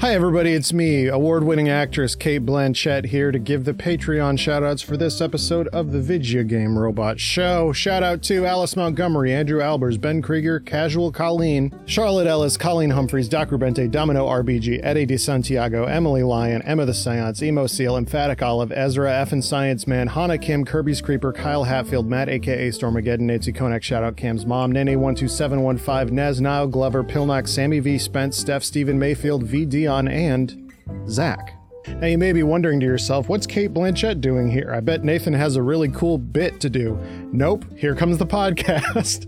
Hi, everybody, it's me, award winning actress Cate Blanchett, here to give the Patreon shoutouts for this episode of the Video Game Robot Show. Shout out to Alice Montgomery, Andrew Albers, Ben Krieger, Casual Colleen, Charlotte Ellis, Colleen Humphreys, Doc Rubente, Domino RBG, Eddie De Santiago, Emily Lyon, Emma the Seance, Emo Seal, Emphatic Olive, Ezra, F and Science Man, Hannah Kim, Kirby's Creeper, Kyle Hatfield, Matt aka Stormageddon, Nancy Konak, Shoutout Kam's Mom, Nene12715, Naz, Nile Glover, Pilnock, Sammy V, Spence, Steph, Stephen Mayfield, V. Dion, and Zach. Now, you may be wondering to yourself, what's Cate Blanchett doing here? I bet Nathan has a really cool bit to do. Nope, here comes the podcast.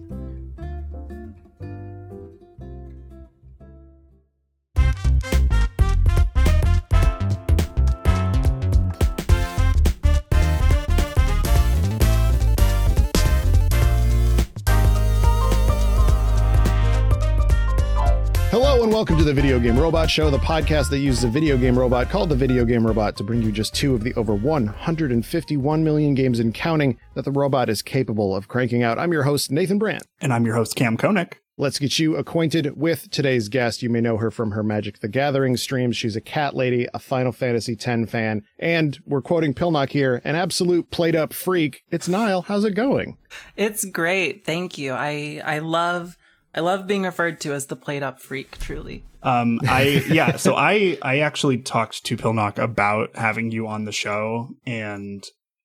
Welcome to the Video Game Robot Show, the podcast that uses a video game robot called the Video Game Robot to bring you just two of the over 151 million games and counting that the robot is capable of cranking out. I'm your host, Nathan Brandt. And I'm your host, Kam Koenig. Let's get you acquainted with today's guest. You may know her from her Magic the Gathering streams. She's a cat lady, a Final Fantasy X fan, and we're quoting Pilnock here, an absolute played up freak. It's Nile. How's it going? It's great. Thank you. I I love I love being referred to as the played up freak, truly. Um, I yeah, so I I actually talked to Pilnock about having you on the show, and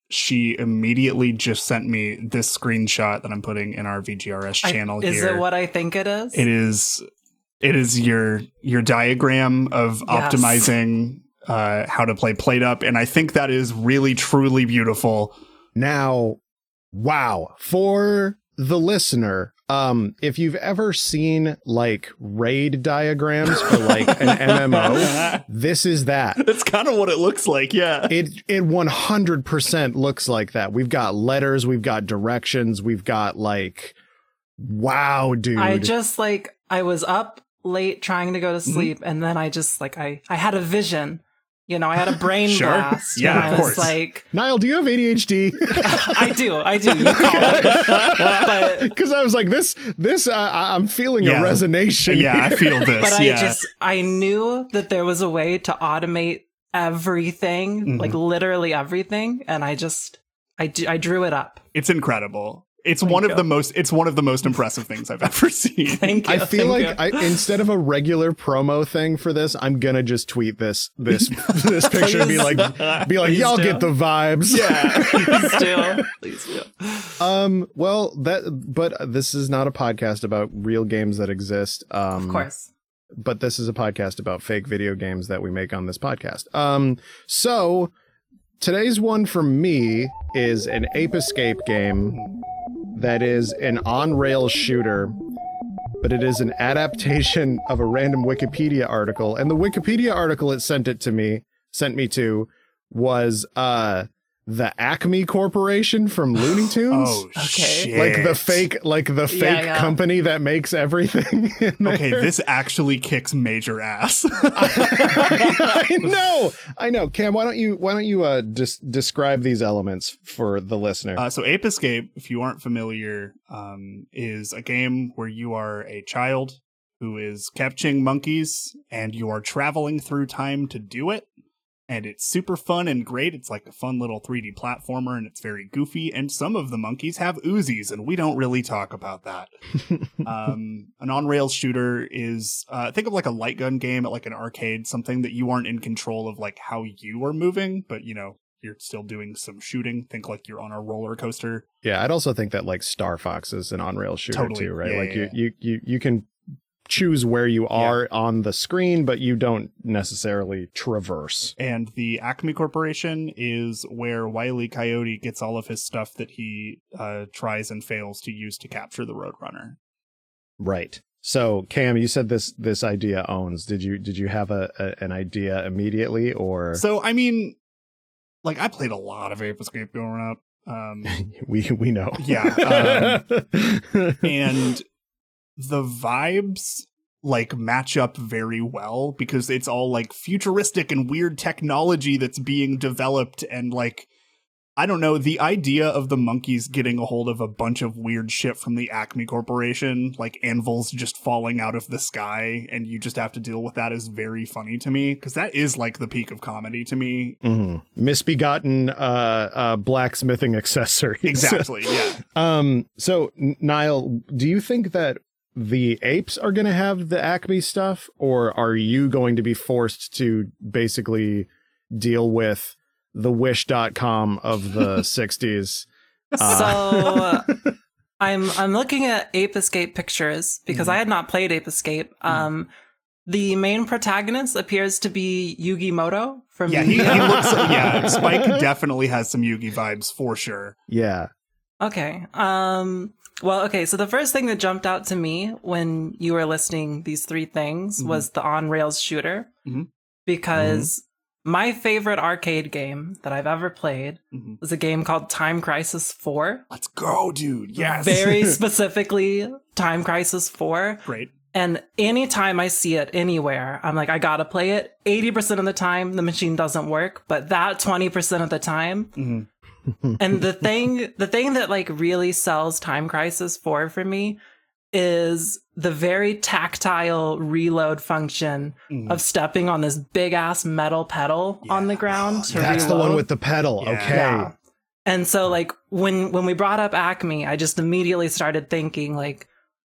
she immediately just sent me this screenshot that I'm putting in our VGRS channel I, is here. it what I think it is? It is. It is your your diagram of Yes. optimizing uh, how to play played up, and I think that is really truly beautiful. Now, wow, for the listener, um, if you've ever seen like raid diagrams for like an MMO, this is that. That's kind of what it looks like. Yeah. It it 100% looks like that. We've got letters, we've got directions, we've got like wow, dude. I just like I was up late trying to go Mm-hmm. to sleep, and then I just like I I had a vision. You know, I had a brain Sure. blast. Yeah, of course. like, Nile, do you have ADHD? I do, I do. You call it. But Because I was like, this, this, uh, I- I'm feeling Yeah. a resonation. Yeah, I feel this. but I just I knew that there was a way to automate everything, Mhm. like literally everything, and I just I d- I drew it up. It's incredible. It's Thank one of you. the most it's one of the most impressive things I've ever seen. Thank you. I feel thank like you. I, instead of a regular promo thing for this, I'm gonna just tweet this this this picture and be like, be like, Please y'all do. get the vibes. yeah. please do, please do. Um. Well, that. But this is not a podcast about real games that exist. Um, Of course. But this is a podcast about fake video games that we make on this podcast. Um. So today's one for me is an Ape Escape game that is an on rail shooter. But it is an adaptation of a random Wikipedia article, and the Wikipedia article it sent it to me, sent me to, was uh the Acme Corporation from Looney Tunes. Oh Okay. shit. like the fake like the fake Yeah, yeah. company that makes everything in Okay, this actually kicks major ass. I know i know kam why don't you why don't you uh dis- describe these elements for the listener Uh, so Ape Escape, if you aren't familiar, um, is a game where you are a child who is capturing monkeys and you are traveling through time to do it. And it's super fun and great. It's like a fun little 3D platformer and it's very goofy. And some of the monkeys have Uzis, and we don't really talk about that. um, an on rails shooter is uh, think of like a light gun game at like an arcade, something that you aren't in control of like how you are moving, but you know you're still doing some shooting. Think like you're on a roller coaster. yeah i'd also think that like star fox is an on-rail shooter Totally. too right Yeah, like yeah, you, you you you can choose where you are on the screen but you don't necessarily traverse. And the Acme Corporation is where Wiley Coyote gets all of his stuff that he uh, tries and fails to use to capture the Roadrunner. right. So cam you said this this idea owns. Did you did you have a, a an idea immediately or? So I mean, like I played a lot of Ape Escape growing up. Um, we we know. Yeah, and the vibes like match up very well because it's all like futuristic and weird technology that's being developed and like I don't know, the idea of the monkeys getting a hold of a bunch of weird shit from the Acme Corporation, like anvils just falling out of the sky, and you just have to deal with that is very funny to me, because that is like the peak of comedy to me. Mhm. Misbegotten uh, uh, blacksmithing accessory. Exactly, yeah. Um. So, Nile, do you think that the apes are going to have the Acme stuff, or are you going to be forced to basically deal with the Wish.com of the '60s? Uh, So I'm I'm looking at Ape Escape pictures because Mhm. I had not played Ape Escape. Um, the main protagonist appears to be Yugi Moto from Yeah, he, he looks, yeah, Spike definitely has some Yugi vibes for sure. yeah. Okay. Um well, okay, so the first thing that jumped out to me when you were listing these three things Mhm. was the on rails shooter. Mhm. Because my favorite arcade game that I've ever played Mhm. was a game called Time Crisis 4. Let's go, dude. Yes. Very specifically Time Crisis 4. great. And anytime I see it anywhere, I'm like, I gotta play it. 80% of the time, the machine doesn't work, but that 20% of the time, Mhm. and the thing the thing that like really sells time crisis 4 for me is the very tactile reload function Mhm. of stepping on this big ass metal pedal on the ground to That's the one reload. with the pedal. Yeah. Okay. Yeah. And so like when when we brought up Acme, I just immediately started thinking like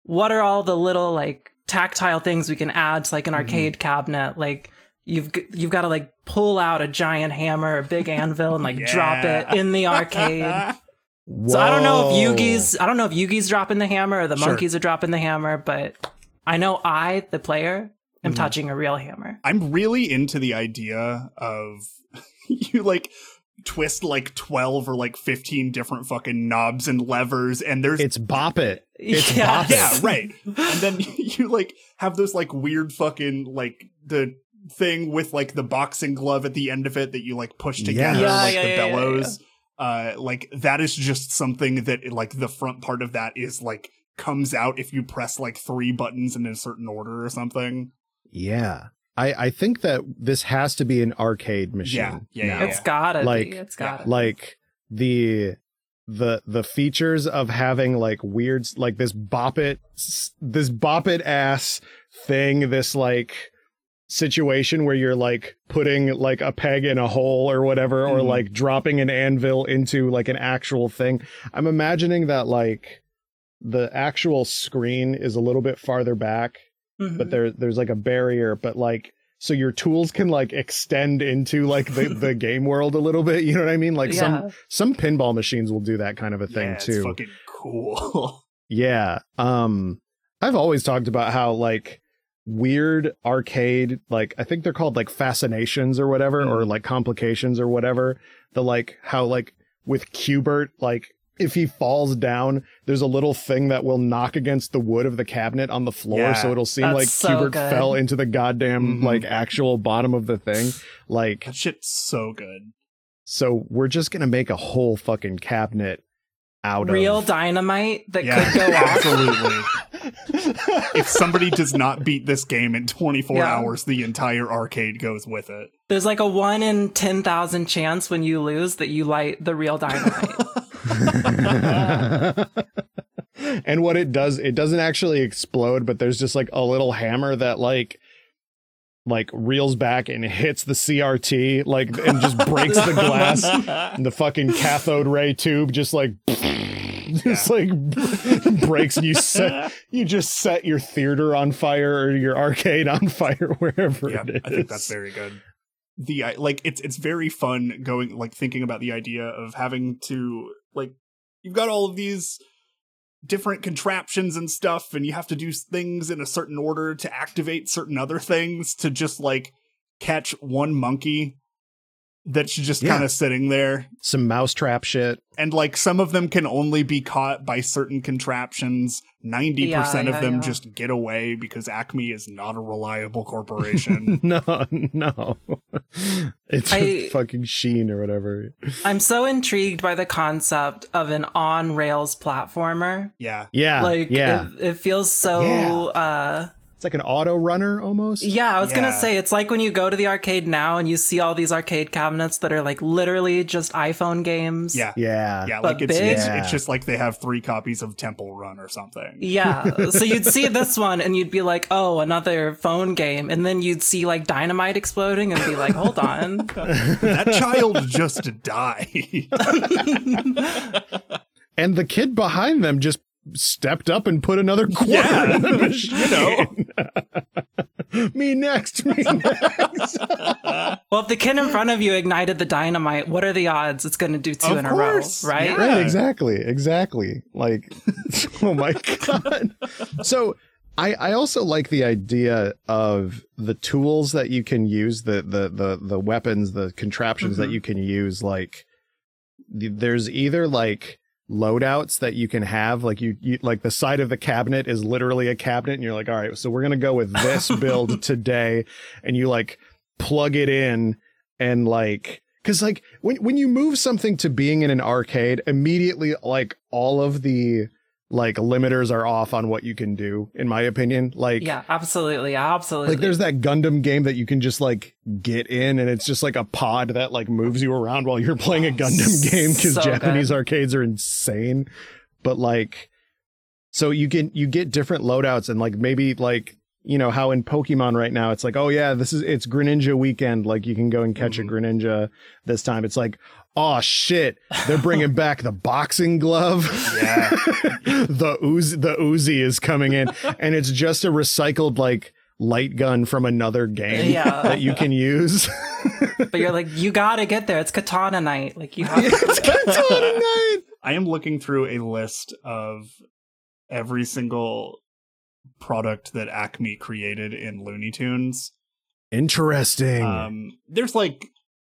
what are all the little like tactile things we can add to like an Mhm. arcade cabinet like you've you've got to like pull out a giant hammer, a big anvil and like drop it in the arcade. So I don't know if Yugi's I don't know if Yugi's dropping the hammer or the Sure. monkeys are dropping the hammer, but I know I, the player, am Mhm. touching a real hammer. I'm really into the idea of you like twist like 12 or like 15 different fucking knobs and levers and there's It's Bop It. It's Yes. Bop It. yeah right and then you like have those like weird fucking like the thing with like the boxing glove at the end of it that you like push together Yeah, like yeah, the yeah, yeah, bellows uh like that is just something that like the front part of that is like comes out if you press like three buttons in a certain order or something Yeah. I, I think that this has to be an arcade machine. Yeah, yeah, yeah. It's gotta Like- be. It's gotta. Like the the the features of having like weird like this bop it this bop it ass thing this like situation where you're like putting like a peg in a hole or whatever or Mhm. like dropping an anvil into like an actual thing i'm imagining that like the actual screen is a little bit farther back Mhm. but there there's like a barrier but like so your tools can like extend into like the, the game world a little bit you know what i mean like some Yeah. some pinball machines will do that kind of a thing yeah, too fucking cool yeah um i've always talked about how like weird arcade like i think they're called like fascinations or whatever or Mhm. like complications or whatever the like how like with Q*bert like if he falls down there's a little thing that will knock against the wood of the cabinet on the floor Yeah. so it'll seem like so Q*bert good. fell into the goddamn Mhm. like actual bottom of the thing like that shit's so good so we're just gonna make a whole fucking cabinet out of Real dynamite that yeah could go off. absolutely if somebody does not beat this game in 24 Yeah. hours, the entire arcade goes with it. There's like a one in ten thousand chance when you lose that you light the real dynamite. and what it does, it doesn't actually explode, but there's just like a little hammer that like like reels back and hits the CRT like and just breaks the glass. And the fucking cathode ray tube just like just like breaks and you set you just set your theater on fire or your arcade on fire wherever yeah, it is. I think that's very good. The like it's it's very fun going like thinking about the idea of having to like you've got all of these different contraptions and stuff and you have to do things in a certain order to activate certain other things to just like catch one monkey that's just Yeah. kind of sitting there some mousetrap shit. and like some of them can only be caught by certain contraptions 90% Yeah, of yeah, them yeah. just get away because acme is not a reliable corporation no, no. It's I- fucking Sheen or whatever. I'm so intrigued by the concept of an on rails platformer. yeah Yeah. like yeah. it, it feels so Yeah. uh It's like an auto runner almost. Yeah, I was gonna say it's like when you go to the arcade now and you see all these arcade cabinets that are like literally just iPhone games. Yeah. Yeah. Yeah, But like it's, big? it's Yeah. it's just like they have three copies of Temple Run or something. Yeah. So you'd see this one and you'd be like, oh, another phone game. And then you'd see like dynamite exploding and be like, hold on. that child just died. And the kid behind them just stepped up and put another quarter Yeah, in the you know. me next. Me next. Well, if the kid in front of you ignited the dynamite, what are the odds it's going to do two Of in course. a row, right? Yeah. Right, exactly, exactly. Like, oh my god. So, I I also like the idea of the tools that you can use, the the the the weapons, the contraptions that Mhm. you can use. Like, there's either like loadouts that you can have. Like you, you like the side of the cabinet is literally a cabinet and you're like all right so we're gonna go with this build today and you like plug it in and like because like when when you move something to being in an arcade immediately like all of the like limiters are off on what you can do in my opinion like Yeah, absolutely. Absolutely. like there's that Gundam game that you can just like get in and it's just like a pod that like moves you around while you're playing a oh, Gundam game because So Japanese good. arcades are insane. But like so you can you get different loadouts and like maybe like you know how in Pokemon right now it's like oh yeah this is it's Greninja weekend like you can go and catch Mhm. a Greninja this time it's like oh shit they're bringing back the boxing glove Yeah. the Uzi the Uzi is coming in and it's just a recycled like light gun from another game Yeah. that you can use but you're like, you got to get there. It's katana night. Like you have it's Katana Night. I am looking through a list of every single product that Acme created in Looney Tunes. interesting Um, there's like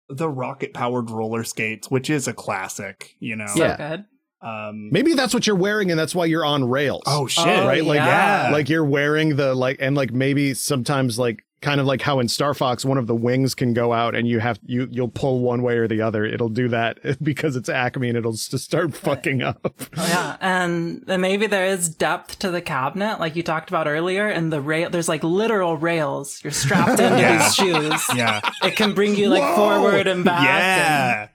the rocket powered roller skates, which is a classic, you know. so Yeah. good. Um, maybe that's what you're wearing and that's why you're on rails oh shit! Oh, right like yeah. like you're wearing the like and like maybe sometimes like kind of like how in Star Fox one of the wings can go out and you have you you'll pull one way or the other it'll do that because it's Acme and it'll just start fucking up Oh, yeah, and then maybe there is depth to the cabinet, like you talked about earlier, and the rail. There's like literal rails. You're strapped into Yeah. these shoes. Yeah, It can bring you like Whoa! forward and back. and- yeah.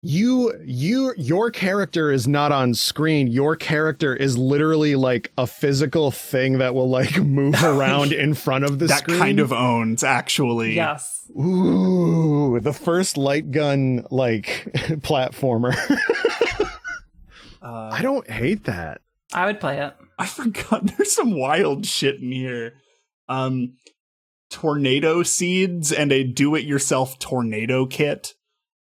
You you your character is not on screen your character is literally like a physical thing that will like move around in front of the screen. that screen kind of owns actually. yes. ooh the first light gun like platformer Uh, i don't hate that I would play it. I forgot. There's some wild shit in here. Um, tornado seeds and a do-it-yourself tornado kit.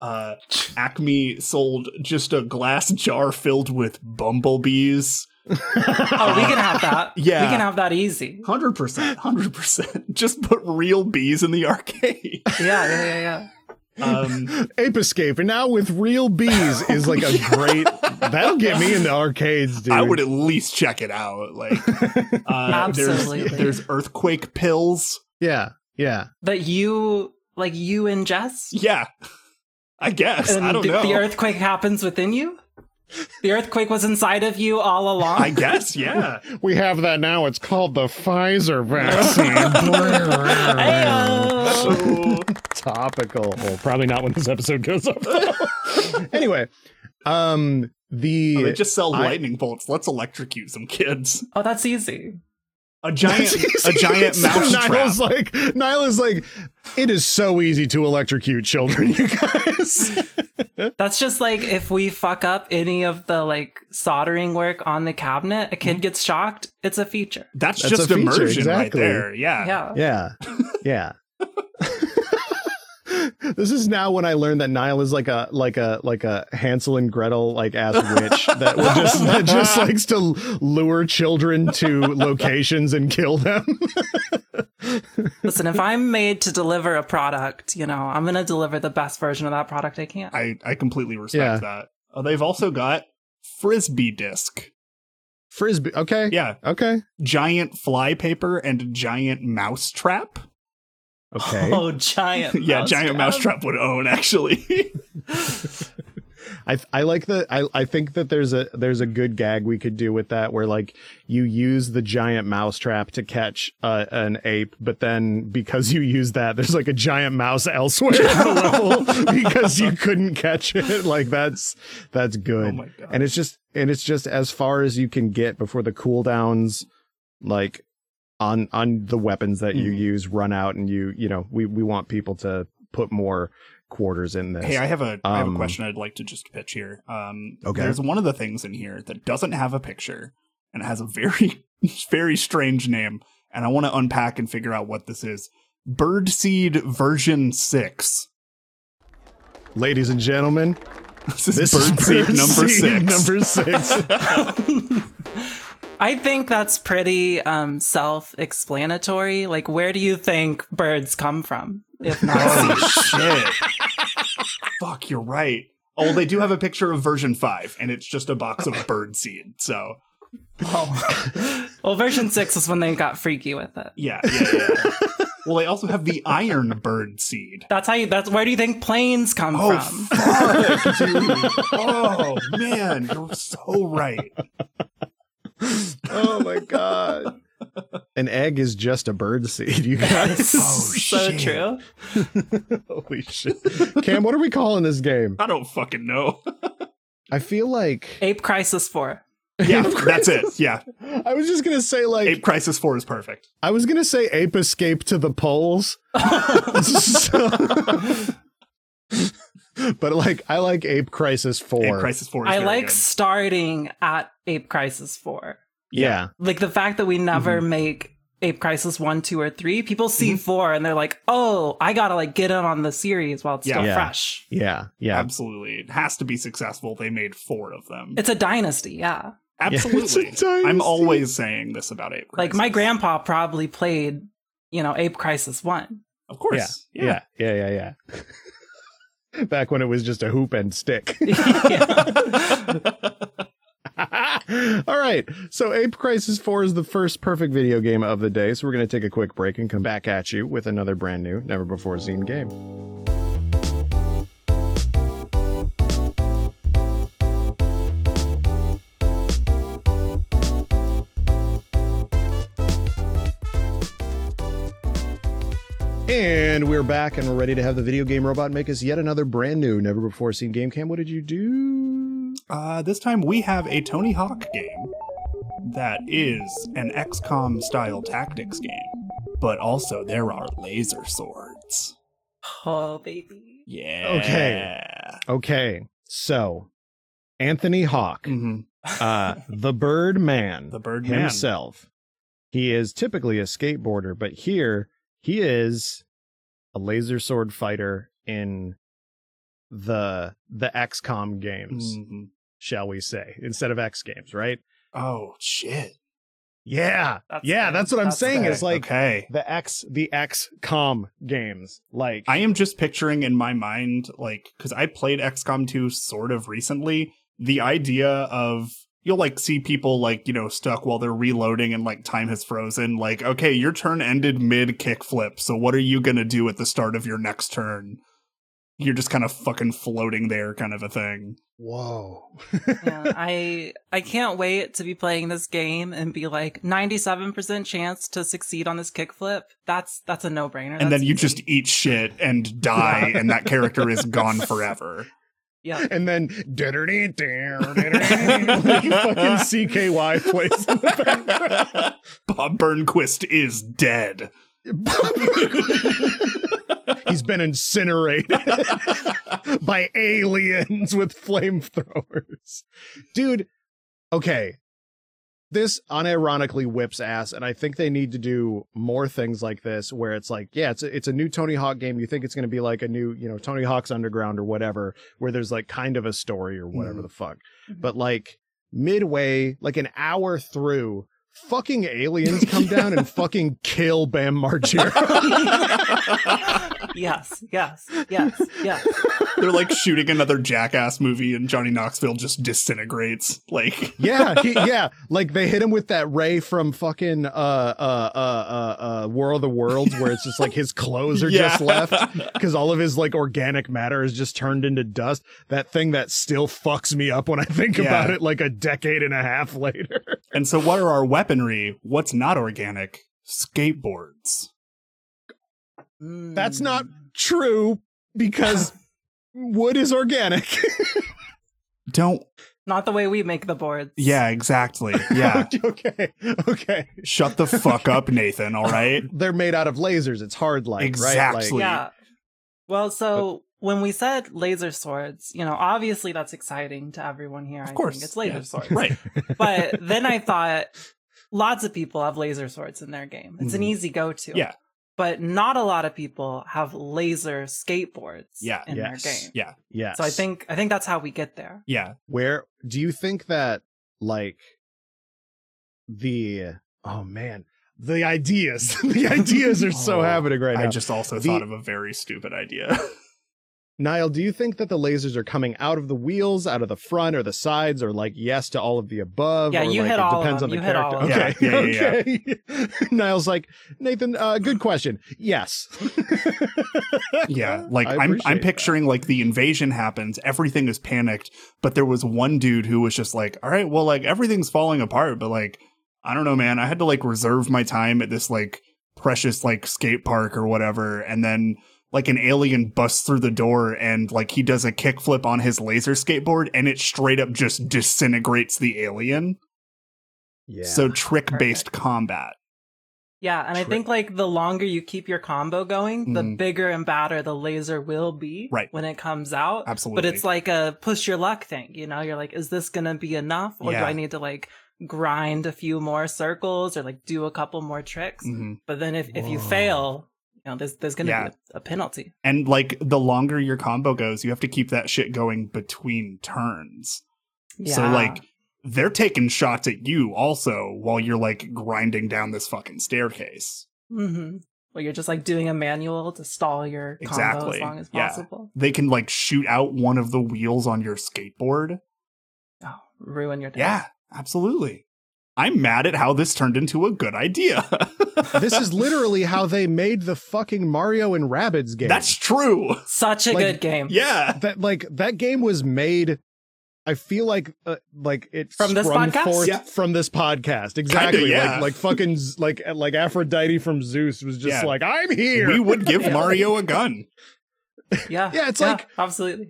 Uh, Acme sold just a glass jar filled with bumblebees. Oh, we can have that. Yeah. we can have that easy. Hundred percent, hundred percent. Just put real bees in the arcade. Yeah, yeah, yeah, yeah. Um, ape escape and now with real bees is like a great that'll get me into arcades dude I would at least check it out. Like, uh, Absolutely. there's there's earthquake pills. yeah yeah That you like you ingest. Yeah, I guess. And I don't the, know. the earthquake happens within you. The earthquake was inside of you all along. I guess. Yeah. we have that now it's called the pfizer vaccine Ayo. topical. Well, probably not when this episode goes up. anyway, um, the Oh, they just sell I- lightning bolts. Let's electrocute some kids. Oh, that's easy. A giant, a easy. giant So mouse trap. Nile's like, Nile is like, it is so easy to electrocute children, you guys. That's just like if we fuck up any of the like soldering work on the cabinet, a Mm-hmm. kid gets shocked. It's a feature. That's, That's just a feature, immersion right exactly. there. Yeah. Yeah. yeah, yeah. this is now when I learned that Nile is like a like a like a Hansel and Gretel like ass witch that just that just likes to lure children to locations and kill them. Listen, if I'm made to deliver a product, you know, I'm gonna deliver the best version of that product I can. I, I completely respect Yeah. that. Uh, they've also got frisbee disc. Frisbee. Okay. Yeah. Okay. Giant fly paper and giant mouse trap. Okay. Oh, giant. yeah, giant mouse mousetrap. trap would own actually. I I like the I I think that there's a there's a good gag we could do with that where like you use the giant mouse trap to catch uh, an ape, but then because you use that, there's like a giant mouse elsewhere in the level because you couldn't catch it. Like that's that's good. Oh my god. and it's just and it's just as far as you can get before the cooldowns like on on the weapons that you Mhm. use run out and you you know we we want people to put more quarters in this Hey, I have a I have Um, a question I'd like to just pitch here. Um, Okay. There's one of the things in here that doesn't have a picture and it has a very very strange name, and I want to unpack and figure out what this is. Birdseed version six. ladies and gentlemen This is this is birdseed number six. number six I think that's pretty um, self-explanatory. Like, where do you think birds come from? If not, oh shit! Fuck, you're right. Oh, they do have a picture of version five, and it's just a box of bird seed. So oh. well, version six is when they got freaky with it. yeah, yeah, yeah. well, they also have the iron bird seed. That's how you. That's where do you think planes come Oh, from? fuck, dude. Oh, man. You're so right. Oh my god an egg is just a bird seed you guys Oh, so shit. true. holy shit kam what are we calling this game I don't fucking know. i feel like Ape Crisis Four. Yeah, that's it. Yeah. i was just gonna say like Ape Crisis 4 is perfect. i was gonna say ape escape to the poles So- but like i like ape crisis 4 Ape Crisis 4 is I like good. starting at Ape Crisis Four. yeah Like the fact that we never Mm-hmm. make Ape Crisis one, two, or three. People see four and they're like, "Oh, I gotta like get in on the series while it's Yeah. still Yeah. fresh." yeah yeah Absolutely. It has to be successful. They made four of them. It's a dynasty, yeah. Absolutely. dynasty. I'm always saying this about Ape Crisis. Like my grandpa probably played, you know, Ape Crisis one. Of course. yeah yeah yeah yeah yeah back when it was just a hoop and stick All right. So Ape Crisis 4 is the first perfect video game of the day. So we're going to take a quick break and come back at you with another brand new, never before seen game. And we're back and we're ready to have the video game robot make us yet another brand new, never before seen game. Kam, what did you do? Uh, this time we have a Tony Hawk game that is an XCOM style tactics game, but also there are laser swords. Oh baby. Yeah. Okay. Okay. So, Anthony Hawk, hmm uh, the Bird Man, The Bird Man. himself. He is typically a skateboarder, but here he is a laser sword fighter in the the XCOM games, Mhm. shall we say, instead of X games, right? Oh shit. Yeah. That's yeah, fair. that's what I'm That's saying. fair. Is like okay. the X the XCOM games. Like I am just picturing in my mind, like, because I played XCOM 2 sort of recently, the idea of you'll like see people like, you know, stuck while they're reloading and like time has frozen. Like, okay, your turn ended mid kickflip. So what are you going to do at the start of your next turn? You're just kind of fucking floating there, kind of a thing. Whoa. yeah, I I can't wait to be playing this game and be like 97% chance to succeed on this kickflip. That's that's a no-brainer. And That's then you easy. just eat shit and die, and that character is gone forever. Yeah. and then fucking CKY plays in the background. Bob Burnquist is dead. He's been incinerated by aliens with flamethrowers. Dude, okay. This unironically whips ass, and I think they need to do more things like this where it's like, yeah, it's a, it's a new Tony Hawk game. You think it's going to be like a new, you know, Tony Hawk's Underground or whatever, where there's like kind of a story or whatever Mhm. the fuck. Mhm. But like midway, like an hour through, fucking aliens come down and fucking kill Bam Margera. yes, yes, yes, yes. They're like shooting another jackass movie and Johnny Knoxville just disintegrates. Like yeah, he, yeah. Like they hit him with that ray from fucking uh uh uh uh, uh War of the Worlds, where it's just like his clothes are Yeah. just left because all of his like organic matter is just turned into dust. That thing that still fucks me up when I think Yeah. about it, like a decade and a half later. And so what are our weaponry? What's not organic? Skateboards. That's not true because wood is organic. Don't not the way we make the boards. Yeah, exactly. Yeah. okay. Okay. Shut the fuck up, Nathan, all right? They're made out of lasers. It's hard like, right? Exactly. Like, Yeah. Well, so when we said laser swords, you know, obviously that's exciting to everyone here. Of I course. think it's laser yeah. swords. Right. But then I thought lots of people have laser swords in their game. It's an Mhm. easy go-to. Yeah. But not a lot of people have laser skateboards Yeah. in Yes. their game. Yeah. yeah So I think I think that's how we get there. Yeah. where do you think that like the oh man the ideas the ideas are so Oh, happening right now I just also The- thought of a very stupid idea. nile do you think that the lasers are coming out of the wheels out of the front or the sides or like yes to all of the above Yeah, or, you like, hit it all of depends them. on the You hit all character of them. okay Yeah, yeah, okay nile's like nathan uh good question yes yeah. Like I I'm I'm appreciate picturing like the invasion happens, everything is panicked, but there was one dude who was just like, "All right, well like everything's falling apart, but like I don't know, man. I had to like reserve my time at this like precious like skate park or whatever, and then like an alien busts through the door and like he does a kickflip on his laser skateboard and it straight up just disintegrates the alien. yeah So trick based combat. Yeah, and I think like the longer you keep your combo going, the Mhm. bigger and badder the laser will be Right. when it comes out. Absolutely. But it's like a push your luck thing, you know? You're like, is this gonna be enough? Or Yeah. do I need to like grind a few more circles or like do a couple more tricks? Mhm. But then if, if you fail, you know, there's there's gonna Yeah. be a, a penalty. And like the longer your combo goes, you have to keep that shit going between turns. Yeah. So like they're taking shots at you also while you're like grinding down this fucking staircase. Mm-hmm. Well, you're just like doing a manual to stall your combo Exactly. as long as Yeah. possible. They can like shoot out one of the wheels on your skateboard. Oh, ruin your day. Yeah, absolutely. I'm mad at how this turned into a good idea. this is literally how they made the fucking mario and rabbids game That's true. Such a Like, good game. Yeah. that like that game was made I feel like uh, like it From this podcast? forth Yeah. from this podcast. Exactly. yeah. Like like fucking like like Aphrodite from Zeus was just Yeah. like I'm here. We would give Yeah. Mario a gun. Yeah. Yeah, it's like- absolutely.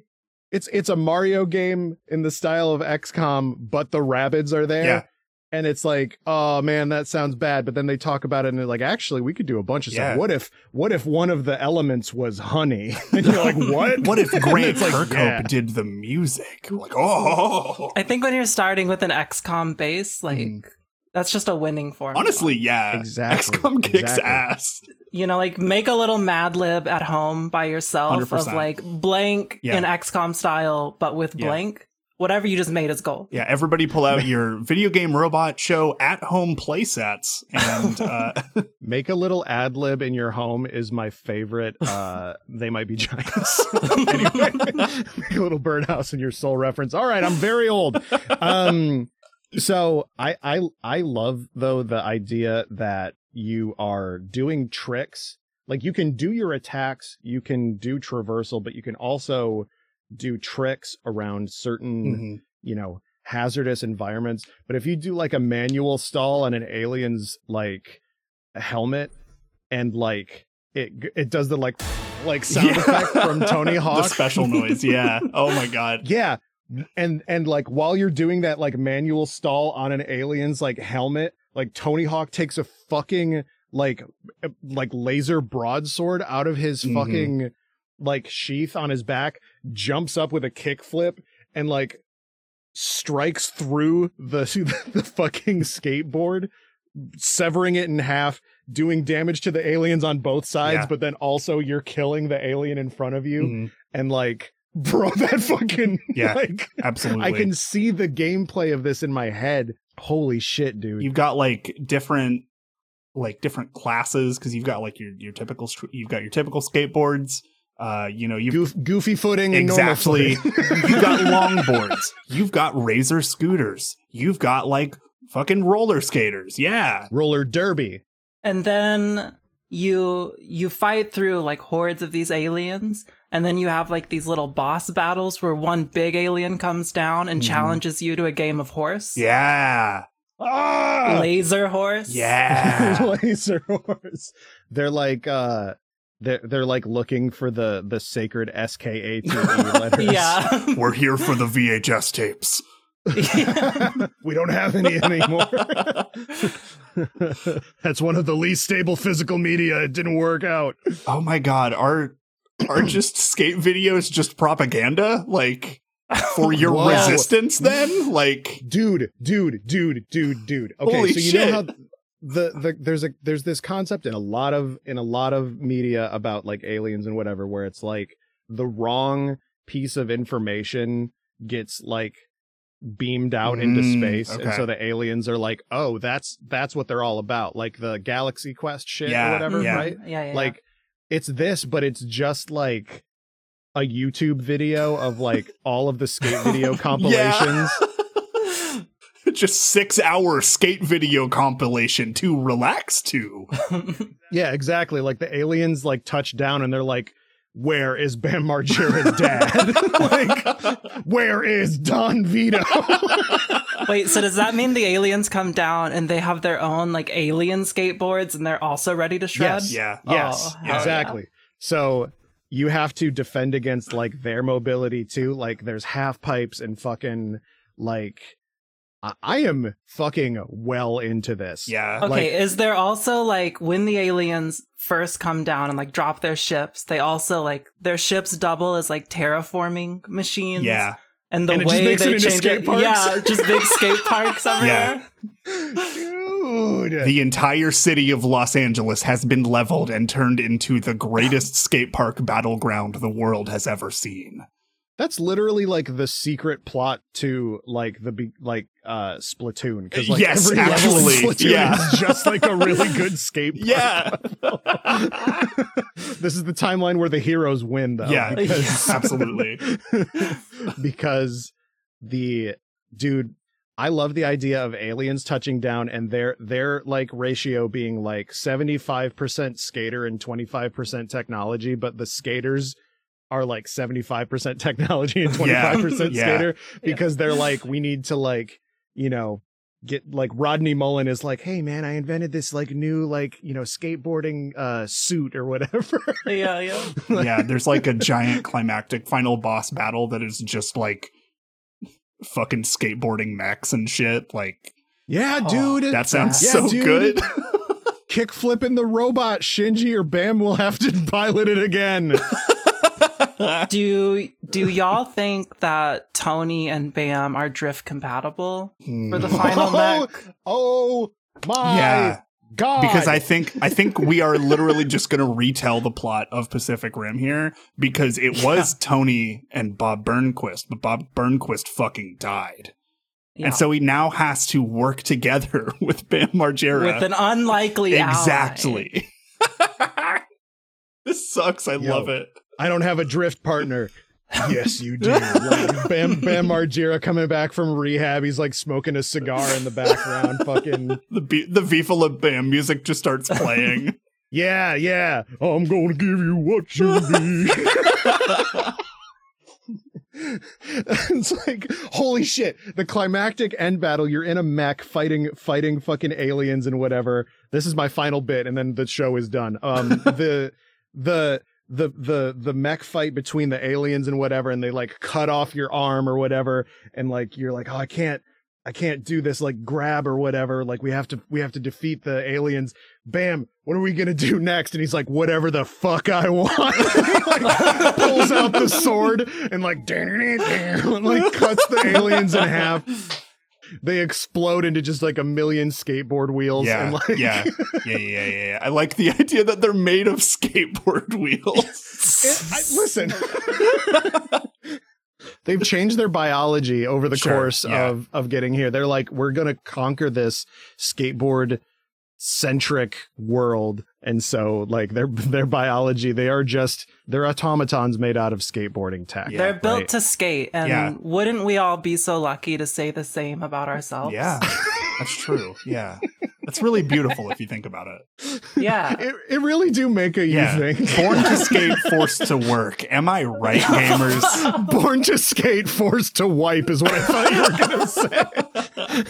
it's it's a Mario game in the style of XCOM, but the rabbits are there. Yeah. And it's like, oh man, that sounds bad. But then they talk about it and they're like, actually, we could do a bunch of Yeah. stuff. What if what if one of the elements was honey? And you're like, what? What if Grant it's like, Kirkhope yeah. did the music? Like, oh. I think when you're starting with an XCOM base, like Mhm. that's just a winning formula. Honestly, yeah. Exactly, XCOM kicks exactly. ass. you know, like make a little Mad Lib at home by yourself 100%. of like blank Yeah. in XCOM style, but with Yeah. blank. Whatever you just made is gold. Yeah, everybody pull out your video game robot show at home playsets and uh, Make a little ad lib in your home is my favorite. Uh, they might be giants. anyway, make a little birdhouse in your soul reference. All right, I'm very old. Um, so I I I love though the idea that you are doing tricks. Like you can do your attacks, you can do traversal, but you can also do tricks around certain mhm. you know hazardous environments but if you do like a manual stall on an alien's like helmet and like it it does the like like sound Yeah. effect from tony the hawk special noise. Yeah. Oh my god. yeah and and like while you're doing that like manual stall on an alien's like helmet like tony hawk takes a fucking like uh, like laser broadsword out of his Mhm. fucking like sheath on his back jumps up with a kickflip and like strikes through the the fucking skateboard severing it in half doing damage to the aliens on both sides Yeah. but then also you're killing the alien in front of you Mhm. and like bro that fucking Yeah. like Absolutely. i can see the gameplay of this in my head holy shit dude You've got like different like different classes because you've got like your your typical you've got your typical skateboards. Uh, you know, you've Goof, goofy footing exactly. normal footing. you've got longboards. You've got razor scooters. You've got like fucking roller skaters. Yeah. Roller derby. and then you you fight through like hordes of these aliens and then you have like these little boss battles where one big alien comes down and Mhm. challenges you to a game of horse Yeah. Ah! laser horse Yeah. Laser horse. They're like uh they're they're like looking for the the sacred S K A T E letters. yeah We're here for the VHS tapes. we don't have any anymore. That's one of the least stable physical media. It didn't work out. Oh my god, are are just skate videos just propaganda? Like for your Whoa. resistance then? Like Dude, dude, dude, dude, dude. Okay, Holy so you shit. know how the, the there's a there's this concept in a lot of in a lot of media about like aliens and whatever where it's like the wrong piece of information gets like beamed out into Mm, space and so the aliens are like oh that's that's what they're all about like the galaxy quest shit Yeah, or whatever yeah. right? Yeah, yeah like it's this but it's just like a youtube video of like all of the skate video compilations just six hour skate video compilation to relax to. yeah exactly. Like the aliens like touch down and they're like where is bam margera's dad? Like where is don vito? Wait so does that mean the aliens come down and they have their own like alien skateboards and they're also ready to shred? Yes. Yeah. yes. Oh, hell exactly. So you have to defend against like their mobility too. Like there's half pipes and fucking like I, I am fucking well into this Yeah. Okay, Like- is there also like when the aliens first come down and like drop their ships, they also like their ships double as like terraforming machines? Yeah. And the And it just way makes they into change skate it, parks? yeah, just big skate parks everywhere. dude The entire city of Los Angeles has been leveled and turned into the greatest skate park battleground the world has ever seen. That's literally like the secret plot to like the be- like uh Splatoon because like Yes, every actually, Splatoon yeah. is just like a really good skate. Yeah. this is the timeline where the heroes win though. Yeah, because- absolutely. because the dude I love the idea of aliens touching down and their their like ratio being like 75% skater and 25% technology, but the skaters are like 75% technology and 25% Yeah. Yeah. skater because they're like we need to like, you know, get like Rodney Mullen is like, "Hey man, I invented this like new like, you know, skateboarding uh suit or whatever." Yeah, yeah. yeah, there's like a giant climactic final boss battle that is just like fucking skateboarding mechs and shit. Like yeah, Oh, dude. that sounds Yeah, so dude. good. kick flipping the robot, Shinji, or Bam will have to pilot it again. Do do y'all think that Tony and Bam are drift compatible for the Hmm. final oh, mech? oh my Yeah. god! because I think I think we are literally just going to retell the plot of Pacific Rim here because it was Tony and Bob Burnquist, but Bob Burnquist fucking died, Yeah. and so he now has to work together with Bam Margera. with an unlikely ally. exactly. this sucks. I Yo. love it. I don't have a drift partner. yes, you do. Like, Bam Bam Margera coming back from rehab. He's like smoking a cigar in the background. Fucking The be- the Viva La Bam music just starts playing. yeah, yeah. I'm gonna give you what you need. it's like holy shit the climactic end battle you're in a mech fighting fighting fucking aliens and whatever this is my final bit and then the show is done um the the the the the mech fight between the aliens and whatever and they like cut off your arm or whatever and like you're like oh i can't i can't do this like grab or whatever like we have to we have to defeat the aliens. Bam what are we gonna do next? And he's like whatever the fuck i want. Like, pulls out the sword and like like cuts the aliens in half they explode into just like a million skateboard wheels yeah, and like yeah, yeah, yeah, yeah, yeah. I like the idea that they're made of skateboard wheels. It- I, listen. They've changed their biology over the Sure, course yeah. of of getting here. They're like, we're gonna conquer this skateboard centric world and so like their their biology they are just they're automatons made out of skateboarding tech Yeah, They're built right. to skate, and Yeah. wouldn't we all be so lucky to say the same about ourselves? Yeah, that's true. Yeah, that's really beautiful if you think about it. yeah. it, it really do make a you Yeah, think born to skate, forced to work. Am I right, gamers? born to skate forced to wipe is what i thought you were gonna say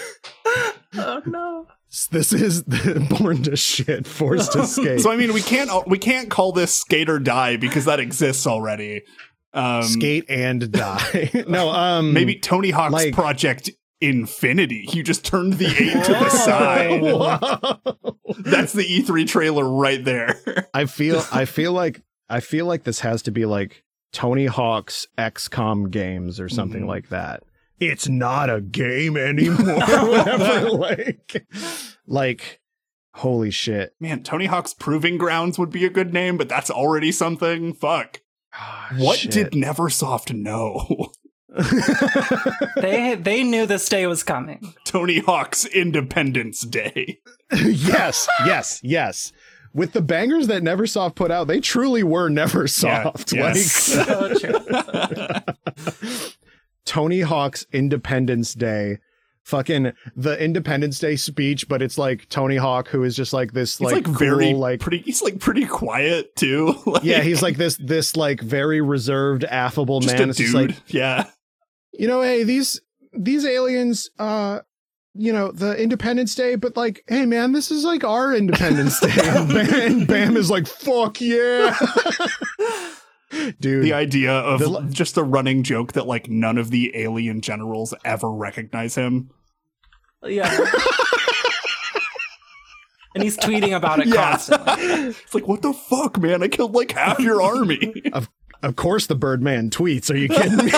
oh no. this is born to shit forced to skate So I mean, we can't we can't call this skate or die because that exists already. Um, skate and die no um maybe Tony Hawk's like- Project Infinity. You just turned the eight to the side. Whoa. That's the E3 trailer right there. I feel I feel like I feel like this has to be like Tony Hawk's XCOM games or something Mhm. like that. It's not a game anymore. Whatever, like, like, holy shit! Man, Tony Hawk's Proving Grounds would be a good name, but that's already something. Fuck. Ah, What shit. did Neversoft know? They they knew this day was coming. Tony Hawk's Independence Day. yes, yes, yes. With the bangers that Neversoft put out, they truly were Neversoft. Yeah, Like yes. So true. Tony Hawk's Independence Day. Fucking the Independence Day speech, but it's like Tony Hawk, who is just like this, like, like, very like pretty. He's like pretty quiet too. Like, yeah, he's like this, this like very reserved, affable just man. a It's dude. like yeah, you know, hey, these these aliens, uh, you know, the Independence Day, but like, hey, man, this is like our Independence Day. and, Bam, and Bam is like, fuck yeah, dude. the idea of The- just the running joke that like none of the alien generals ever recognize him. Yeah. and he's tweeting about it Yeah. constantly. It's like what the fuck, man? I killed like half your army. of of course, the Birdman tweets. Are you kidding me?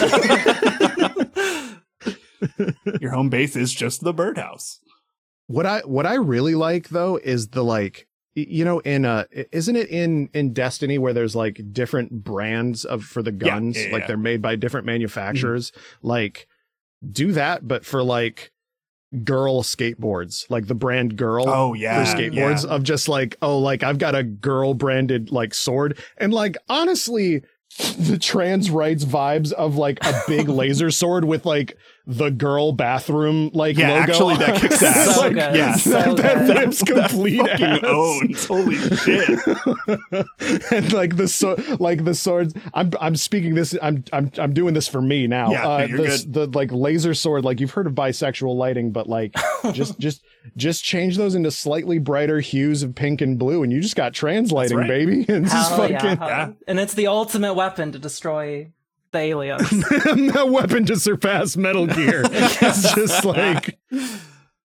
your home base is just the birdhouse. what I what I really like though is the like y- you know in uh isn't it in in destiny where there's like different brands of for the guns? yeah, Mm-hmm. like yeah. they're made by different manufacturers. Like do that but for like girl skateboards. Like the brand girl Oh yeah for yeah, skateboards of just like oh like I've got a girl branded like sword. And like honestly the trans rights vibes of like a big laser sword with like the girl bathroom like Yeah, logo actually, that kicks ass. So Like, good. yeah, So that, that rips complete Fucking ass. owns. Holy shit! and like the so like the swords i'm i'm speaking this i'm i'm i'm doing this for me now Yeah, uh you're the, good. the like laser sword like you've heard of bisexual lighting but like just just just change those into slightly brighter hues of pink and blue and you just got trans lighting right. baby and just Hell fucking yeah. yeah. And it's the ultimate weapon to destroy the aliens. a weapon to surpass metal gear it's just like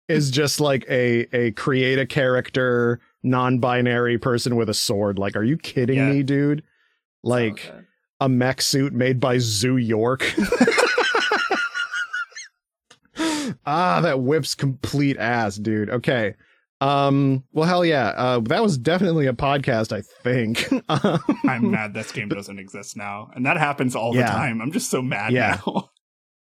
is just like a a create a character non-binary person with a sword like are you kidding Yeah. me dude like So a mech suit made by Zoo York. ah, that whips complete ass, dude. Okay. Um, well, hell yeah. Uh, that was definitely a podcast, I think. Um, I'm mad this game doesn't exist now, and that happens all Yeah. the time. I'm just so mad Yeah. now.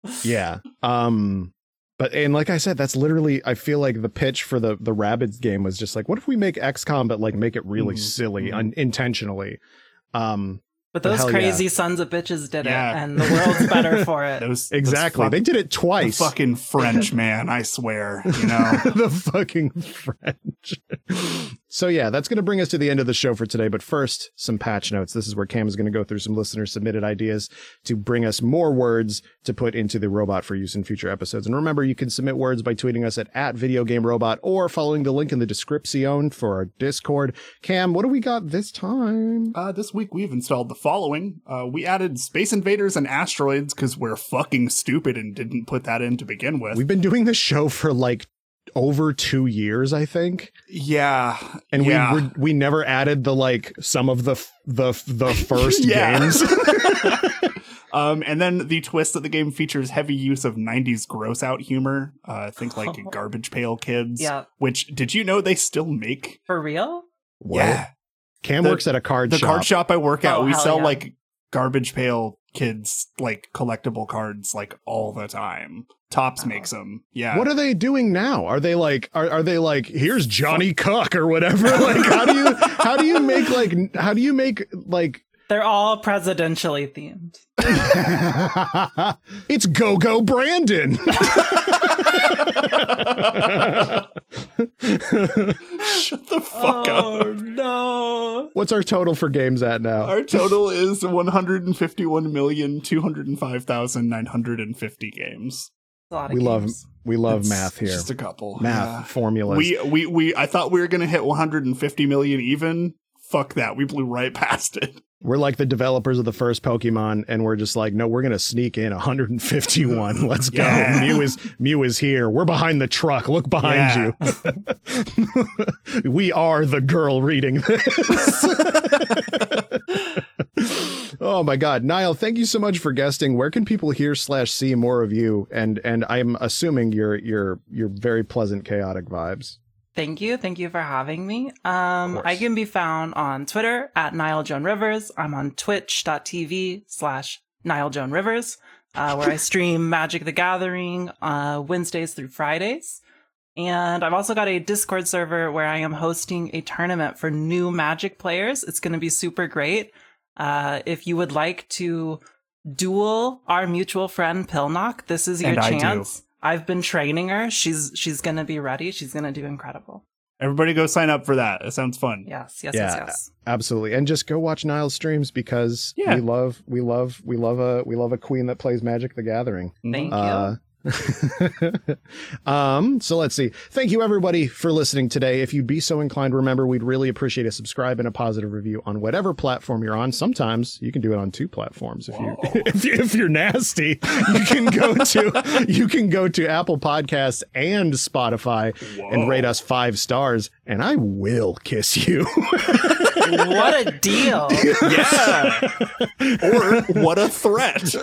yeah. Um, but and like I said, that's literally I feel like the pitch for the the Rabbids game was just like, what if we make XCOM but like make it really Mhm, silly mhm. un- intentionally? Um, But But those hell yeah. crazy sons of bitches did Yeah. it, and the world's better for it. Those exactly. Those they did it the twice. fucking French man. I swear. You know. the fucking French. So yeah, that's going to bring us to the end of the show for today. But first, some patch notes. This is where Kam is going to go through some listener submitted ideas to bring us more words to put into the robot for use in future episodes. And remember, you can submit words by tweeting us at, at video game robot or following the link in the description for our Discord. Kam, what do we got this time? Uh, this week we've installed the following. Uh, we added Space Invaders and Asteroids because we're fucking stupid and didn't put that in to begin with. We've been doing this show for like over two years, I think. yeah, and yeah. we were, we never added the like some of the f- the f- the first games. um, and then the twist that the game features heavy use of 90s gross out humor. Uh, think like Garbage Pail Kids. Yeah. Which, did you know they still make? For real? What? Yeah. Kam The- works at a card shop. The shop. card shop I work at, Oh, we sell yeah. like Garbage Pail kids like collectible cards like all the time. Topps uh-huh. makes them. Yeah. What are they doing now? Are they like are, are they like here's Johnny Cuck or whatever? Like how do you how do you make like how do you make like They're all presidentially themed. it's Go Go Brandon. Shut the fuck oh up. no. What's our total for games at now? Our total is 151,205,950 games. A lot of we love we love It's math here. Just a couple. math Yeah. formulas. We we we I thought we were going to hit 150 million even. Fuck that. We blew right past it. We're like the developers of the first Pokemon, and we're just like, no, we're gonna sneak in 151. Let's go. Yeah. Mew is Mew is here. We're behind the truck. Look behind you. we are the girl reading this. oh my god, Nile! Thank you so much for guesting. Where can people hear slash see more of you? And and I'm assuming your your your very pleasant, chaotic vibes. Thank you. Thank you for having me. Um. I can be found on Twitter at Nile Joan Rivers. I'm on twitch.tv slash Nile Joan Rivers, uh, where I stream Magic the Gathering uh, Wednesdays through Fridays. And I've also got a Discord server where I am hosting a tournament for new Magic players. It's going to be super great. Uh, if you would like to duel our mutual friend Pilnock, this is your And chance. I've been training her. She's she's gonna be ready. She's gonna do incredible. Everybody go sign up for that. It sounds fun. Yes, yes, Yeah. yes, yes. Absolutely, and just go watch Nile's streams because Yeah. we love, we love, we love a, we love a queen that plays Magic the Gathering. Thank uh, you. Um, so let's see. Thank you everybody for listening today. If you'd be so inclined, remember we'd really appreciate a subscribe and a positive review on whatever platform you're on. Sometimes you can do it on two platforms if you Whoa. if you if you're nasty. You can go to you can go to Apple Podcasts and Spotify and rate us five stars, and I will kiss you. what a deal! Yeah. or what a threat.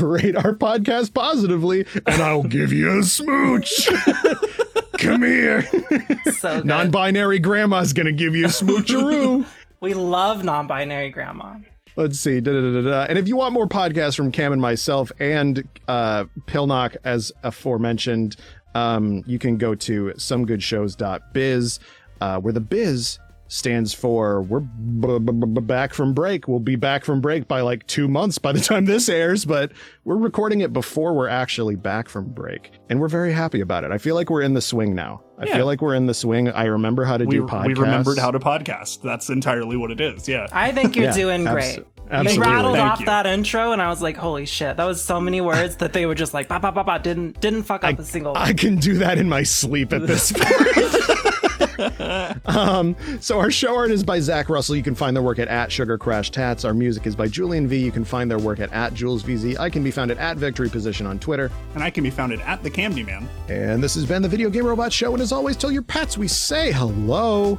Rate our podcast positively, and I'll give you a smooch. Come here. So good. Non-binary grandma's gonna give you a smoocheroo. we love non-binary grandma. Let's see. Da, da, da. And if you want more podcasts from Kam and myself and uh, Pilnock, as aforementioned, um, you can go to somegoodshows.biz, uh, where the biz stands for we're b- b- b- back from break. We'll be back from break by like two months by the time this airs, but we're recording it before we're actually back from break. And we're very happy about it. I feel like we're in the swing now. I Yeah. feel like we're in the swing. I remember how to We, do podcasts. we remembered how to podcast. That's entirely what it is. Yeah. I think you're Yeah, doing abso- great. absolutely. You rattled Thank off you. that intro, and I was like, "Holy shit!" That was so many words that they were just like, "Ba ba ba ba." Didn't didn't fuck up a single. I can do that in my sleep at this point. um, so our show art is by Zack Russell. You can find their work at, at Sugar Crash Tats. Our music is by Julian V. You can find their work at, at Jules VZ. I can be found at, at Victory Position on Twitter. And I can be found at the Camdy Man. And this has been the Video Game Robot Show. And as always, tell your pets we say hello.